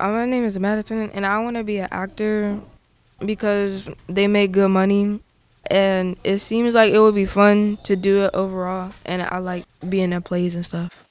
Uh, my name is Maddison, and I want to be an actor because they make good money, and it seems like it would be fun to do it overall. And I like being in plays and stuff.